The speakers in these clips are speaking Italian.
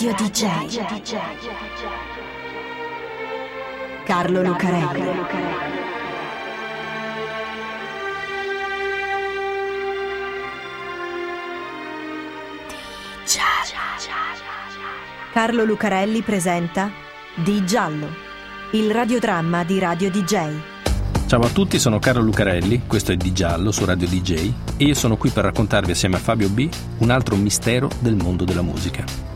Radio DJ. Carlo Lucarelli. Carlo Lucarelli presenta Di Giallo, il radiodramma di Radio DJ. Ciao a tutti, sono Carlo Lucarelli, questo è Di Giallo su Radio DJ e io sono qui per raccontarvi assieme a Fabio B un altro mistero del mondo della musica.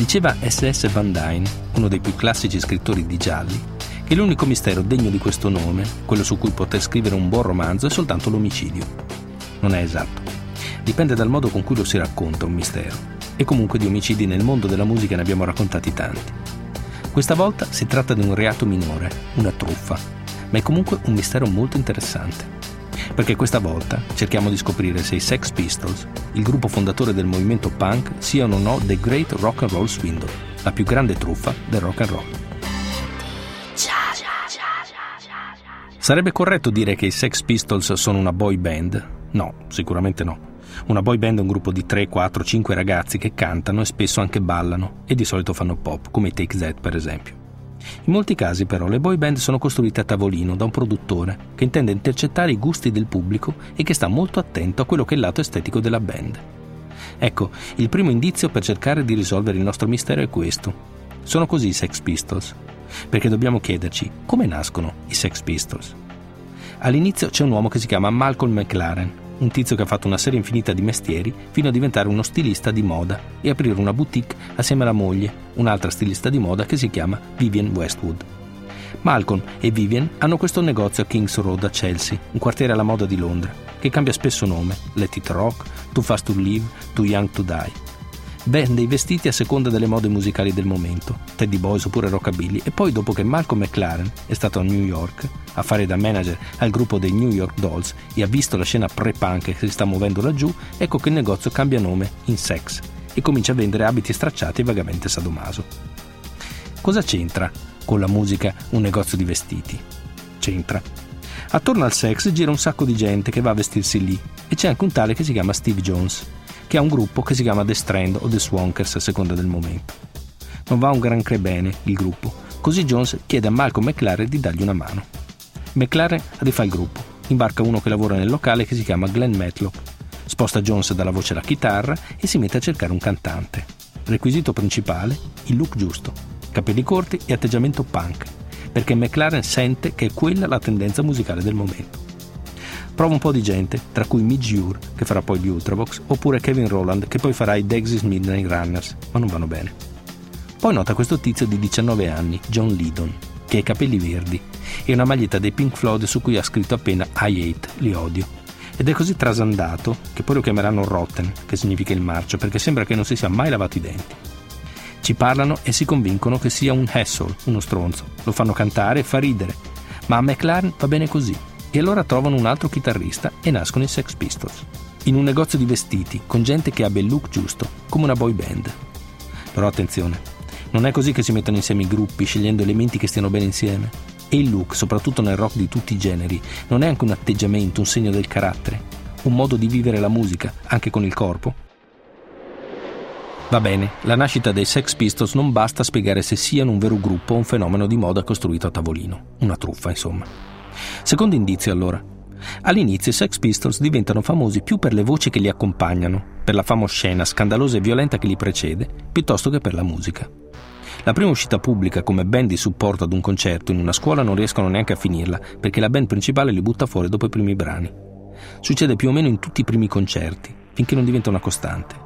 Diceva S.S. Van Dyne, uno dei più classici scrittori di gialli, che l'unico mistero degno di questo nome, quello su cui poter scrivere un buon romanzo, è soltanto l'omicidio. Non è esatto. Dipende dal modo con cui lo si racconta un mistero. E comunque di omicidi nel mondo della musica ne abbiamo raccontati tanti. Questa volta si tratta di un reato minore, una truffa, ma è comunque un mistero molto interessante. Perché questa volta cerchiamo di scoprire se i Sex Pistols, il gruppo fondatore del movimento punk, siano o no The Great Rock and Roll Swindle, la più grande truffa del rock and roll. Sarebbe corretto dire che i Sex Pistols sono una boy band? No, sicuramente no. Una boy band è un gruppo di 3, 4, 5 ragazzi che cantano e spesso anche ballano e di solito fanno pop, come i Take That per esempio. In molti casi però le boy band sono costruite a tavolino da un produttore che intende intercettare i gusti del pubblico e che sta molto attento a quello che è il lato estetico della band. Ecco, il primo indizio per cercare di risolvere il nostro mistero è questo. Sono così i Sex Pistols? Perché dobbiamo chiederci come nascono i Sex Pistols. All'inizio c'è un uomo che si chiama Malcolm McLaren, un tizio che ha fatto una serie infinita di mestieri fino a diventare uno stilista di moda e aprire una boutique assieme alla moglie, un'altra stilista di moda che si chiama Vivian Westwood. Malcolm e Vivian hanno questo negozio a Kings Road a Chelsea, un quartiere alla moda di Londra, che cambia spesso nome, Let It Rock, Too Fast to Live, Too Young to Die vende i vestiti a seconda delle mode musicali del momento, Teddy Boys oppure Rockabilly, e poi dopo che Malcolm McLaren è stato a New York a fare da manager al gruppo dei New York Dolls e ha visto la scena pre-punk che si sta muovendo laggiù, ecco che il negozio cambia nome in Sex e comincia a vendere abiti stracciati e vagamente sadomaso. Cosa c'entra con la musica un negozio di vestiti? C'entra. Attorno al sex gira un sacco di gente che va a vestirsi lì e c'è anche un tale che si chiama Steve Jones che ha un gruppo che si chiama The Strand o The Swankers a seconda del momento. Non va un granché bene il gruppo, così Jones chiede a Malcolm McLaren di dargli una mano. McLaren rifà il gruppo, imbarca uno che lavora nel locale che si chiama Glenn Matlock, sposta Jones dalla voce alla chitarra e si mette a cercare un cantante. Requisito principale, il look giusto, capelli corti e atteggiamento punk, perché McLaren sente che è quella la tendenza musicale del momento. Prova un po' di gente, tra cui Midge Ure, che farà poi gli Ultravox, oppure Kevin Rowland, che poi farà i Dexys Midnight Runners, ma non vanno bene. Poi nota questo tizio di 19 anni, John Lydon, che ha i capelli verdi e una maglietta dei Pink Floyd su cui ha scritto appena I hate, li odio. Ed è così trasandato che poi lo chiameranno Rotten, che significa il marcio, perché sembra che non si sia mai lavato i denti. Ci parlano e si convincono che sia un hassle, uno stronzo. Lo fanno cantare e fa ridere. Ma a McLaren va bene così e allora trovano un altro chitarrista e nascono i Sex Pistols. In un negozio di vestiti, con gente che abbia il look giusto, come una boy band. Però attenzione, non è così che si mettono insieme i gruppi, scegliendo elementi che stiano bene insieme. E il look, soprattutto nel rock di tutti i generi, non è anche un atteggiamento, un segno del carattere, un modo di vivere la musica, anche con il corpo? Va bene, la nascita dei Sex Pistols non basta a spiegare se siano un vero gruppo o un fenomeno di moda costruito a tavolino. Una truffa, insomma. Secondo indizio allora. All'inizio i Sex Pistols diventano famosi più per le voci che li accompagnano, per la fama oscena, scandalosa e violenta che li precede, piuttosto che per la musica. La prima uscita pubblica come band di supporto ad un concerto in una scuola non riescono neanche a finirla, perché la band principale li butta fuori dopo i primi brani. Succede più o meno in tutti i primi concerti, finché non diventa una costante.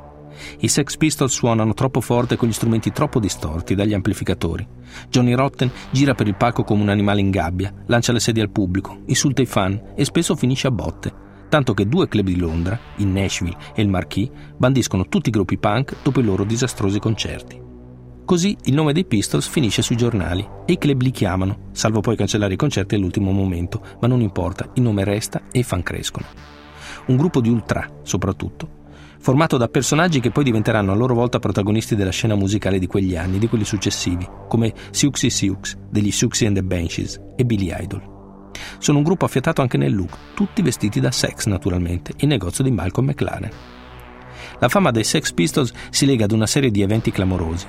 I Sex Pistols suonano troppo forte con gli strumenti troppo distorti dagli amplificatori. Johnny Rotten gira per il palco come un animale in gabbia, lancia le sedie al pubblico, insulta i fan e spesso finisce a botte. Tanto che due club di Londra, il Nashville e il Marquis, bandiscono tutti i gruppi punk dopo i loro disastrosi concerti. Così il nome dei Pistols finisce sui giornali e i club li chiamano, salvo poi cancellare i concerti all'ultimo momento, ma non importa, il nome resta e i fan crescono. Un gruppo di ultra, soprattutto, formato da personaggi che poi diventeranno a loro volta protagonisti della scena musicale di quegli anni e di quelli successivi, come Siouxsie Sioux degli Siouxsie and the Banshees e Billy Idol. Sono un gruppo affiatato anche nel look, tutti vestiti da Sex naturalmente, il negozio di Malcolm McLaren. La fama dei Sex Pistols si lega ad una serie di eventi clamorosi.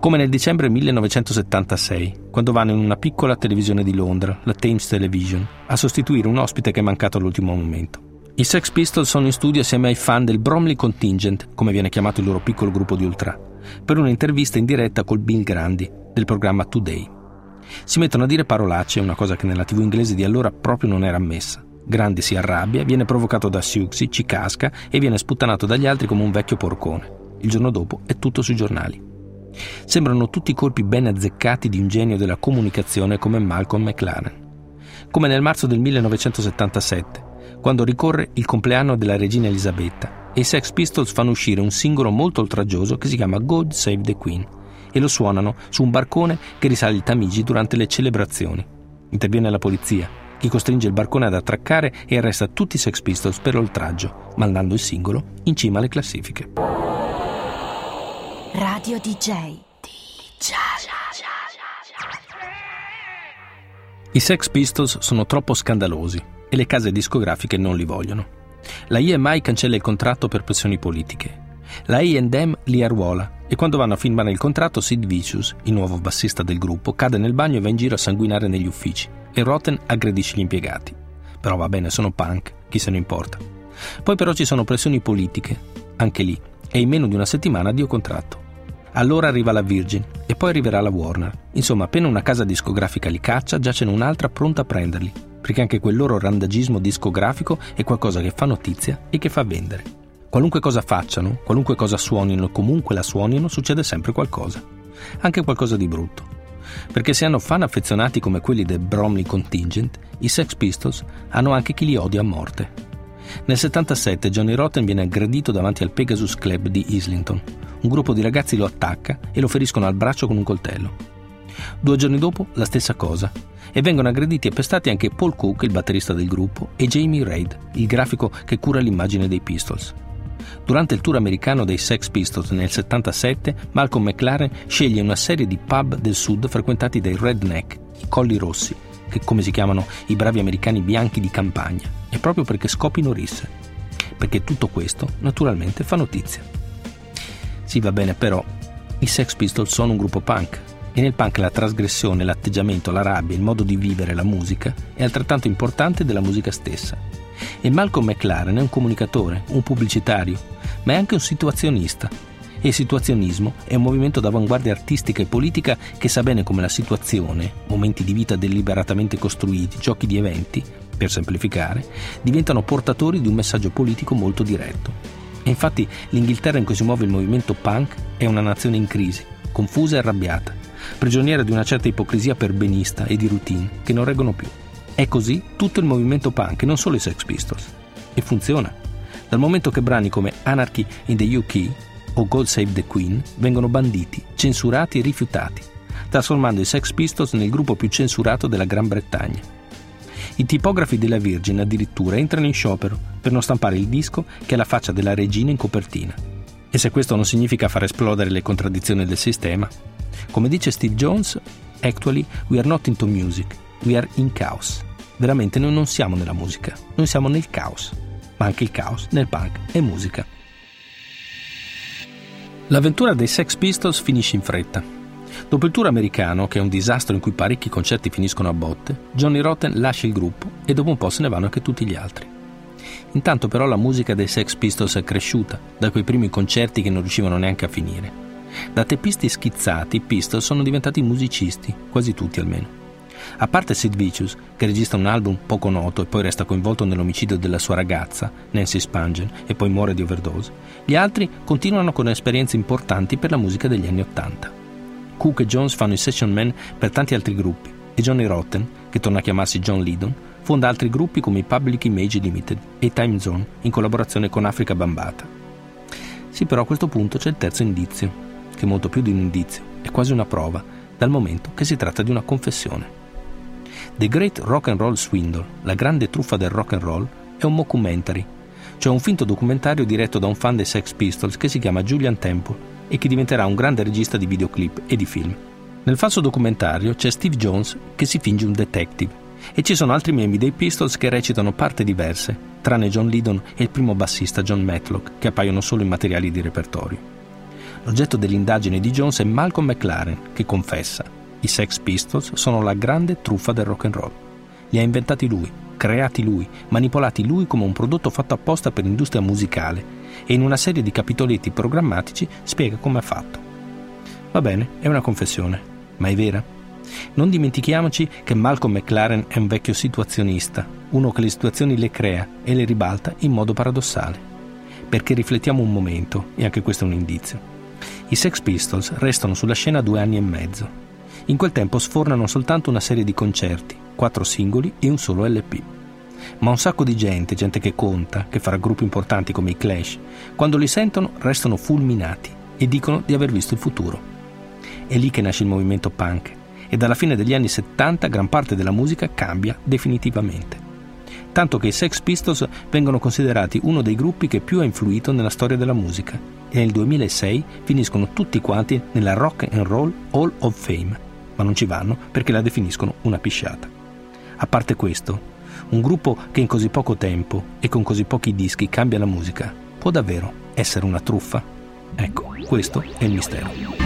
come nel dicembre 1976, quando vanno in una piccola televisione di Londra, la Thames Television, a sostituire un ospite che è mancato all'ultimo momento. I Sex Pistols sono in studio assieme ai fan del Bromley Contingent, come viene chiamato il loro piccolo gruppo di ultra, per un'intervista in diretta col Bill Grandi del programma Today. Si mettono a dire parolacce, una cosa che nella TV inglese di allora proprio non era ammessa. Grandi si arrabbia, viene provocato da Siuxi, ci casca e viene sputtanato dagli altri come un vecchio porcone. Il giorno dopo è tutto sui giornali. Sembrano tutti colpi ben azzeccati di un genio della comunicazione come Malcolm McLaren. Come nel marzo del 1977, quando ricorre il compleanno della regina Elisabetta e i Sex Pistols fanno uscire un singolo molto oltraggioso che si chiama God Save the Queen e lo suonano su un barcone che risale il Tamigi durante le celebrazioni. Interviene la polizia, che costringe il barcone ad attraccare e arresta tutti i Sex Pistols per oltraggio, mandando il singolo in cima alle classifiche. Radio DJ. DJ. I Sex Pistols sono troppo scandalosi e le case discografiche non li vogliono. La IMI cancella il contratto per pressioni politiche. La A&M li arruola e quando vanno a firmare il contratto Sid Vicious, il nuovo bassista del gruppo, cade nel bagno e va in giro a sanguinare negli uffici e Rotten aggredisce gli impiegati. Però va bene, sono punk, chi se ne importa. Poi però ci sono pressioni politiche, anche lì, e in meno di una settimana dio contratto. Allora arriva la Virgin e poi arriverà la Warner. Insomma, appena una casa discografica li caccia, già c'è un'altra pronta a prenderli, perché anche quel loro randagismo discografico è qualcosa che fa notizia e che fa vendere. Qualunque cosa facciano, qualunque cosa suonino, comunque la suonino, succede sempre qualcosa. Anche qualcosa di brutto. Perché se hanno fan affezionati come quelli del Bromley Contingent, i Sex Pistols hanno anche chi li odia a morte. Nel 77 Johnny Rotten viene aggredito davanti al Pegasus Club di Islington, un gruppo di ragazzi lo attacca e lo feriscono al braccio con un coltello. Due giorni dopo la stessa cosa e vengono aggrediti e pestati anche Paul Cook, il batterista del gruppo, e Jamie Reid, il grafico che cura l'immagine dei Pistols. Durante il tour americano dei Sex Pistols nel 77, Malcolm McLaren sceglie una serie di pub del sud frequentati dai redneck, i colli rossi, che come si chiamano i bravi americani bianchi di campagna, e proprio perché scopino risse. Perché tutto questo, naturalmente, fa notizia. Sì, va bene, però i Sex Pistols sono un gruppo punk e nel punk la trasgressione, l'atteggiamento, la rabbia, il modo di vivere la musica è altrettanto importante della musica stessa. E Malcolm McLaren è un comunicatore, un pubblicitario, ma è anche un situazionista. E il situazionismo è un movimento d'avanguardia artistica e politica che sa bene come la situazione, momenti di vita deliberatamente costruiti, giochi di eventi, per semplificare, diventano portatori di un messaggio politico molto diretto. E infatti l'Inghilterra in cui si muove il movimento punk è una nazione in crisi, confusa e arrabbiata, prigioniera di una certa ipocrisia perbenista e di routine che non reggono più. È così tutto il movimento punk, non solo i Sex Pistols. E funziona. Dal momento che brani come Anarchy in the UK o God Save the Queen vengono banditi, censurati e rifiutati, trasformando i Sex Pistols nel gruppo più censurato della Gran Bretagna. I tipografi della Virgin addirittura entrano in sciopero per non stampare il disco che ha la faccia della regina in copertina. E se questo non significa far esplodere le contraddizioni del sistema? Come dice Steve Jones, actually we are not into music, we are in chaos. Veramente noi non siamo nella musica, noi siamo nel caos. Ma anche il caos nel punk è musica. L'avventura dei Sex Pistols finisce in fretta. Dopo il tour americano, che è un disastro in cui parecchi concerti finiscono a botte, Johnny Rotten lascia il gruppo e dopo un po' se ne vanno anche tutti gli altri. Intanto però la musica dei Sex Pistols è cresciuta, da quei primi concerti che non riuscivano neanche a finire. Da teppisti schizzati, i Pistols sono diventati musicisti, quasi tutti almeno. A parte Sid Vicious, che registra un album poco noto e poi resta coinvolto nell'omicidio della sua ragazza, Nancy Spungen, e poi muore di overdose, gli altri continuano con esperienze importanti per la musica degli anni Ottanta. Cook e Jones fanno i session man per tanti altri gruppi e Johnny Rotten, che torna a chiamarsi John Lydon, fonda altri gruppi come i Public Image Limited e Time Zone in collaborazione con Africa Bambata. Sì, però a questo punto c'è il terzo indizio, che è molto più di un indizio, è quasi una prova, dal momento che si tratta di una confessione. The Great Rock and Roll Swindle, la grande truffa del rock and roll, è un mockumentary, cioè un finto documentario diretto da un fan dei Sex Pistols che si chiama Julian Temple e che diventerà un grande regista di videoclip e di film. Nel falso documentario c'è Steve Jones che si finge un detective e ci sono altri membri dei Pistols che recitano parti diverse, tranne John Lydon e il primo bassista John Matlock, che appaiono solo in materiali di repertorio. L'oggetto dell'indagine di Jones è Malcolm McLaren, che confessa: i Sex Pistols sono la grande truffa del rock and roll. Li ha inventati lui, creati lui, manipolati lui come un prodotto fatto apposta per l'industria musicale e in una serie di capitoletti programmatici spiega come ha fatto. Va bene, è una confessione, ma è vera? Non dimentichiamoci che Malcolm McLaren è un vecchio situazionista, uno che le situazioni le crea e le ribalta in modo paradossale. Perché riflettiamo un momento, e anche questo è un indizio. I Sex Pistols restano sulla scena due anni e mezzo. In quel tempo sfornano soltanto una serie di concerti, quattro singoli e un solo LP. Ma un sacco di gente, gente che conta, che farà gruppi importanti come i Clash, quando li sentono restano fulminati e dicono di aver visto il futuro. È lì che nasce il movimento punk e dalla fine degli anni 70 gran parte della musica cambia definitivamente. Tanto che i Sex Pistols vengono considerati uno dei gruppi che più ha influito nella storia della musica e nel 2006 finiscono tutti quanti nella Rock and Roll Hall of Fame, ma non ci vanno perché la definiscono una pisciata. A parte questo, un gruppo che in così poco tempo e con così pochi dischi cambia la musica può davvero essere una truffa? Ecco, questo è il mistero.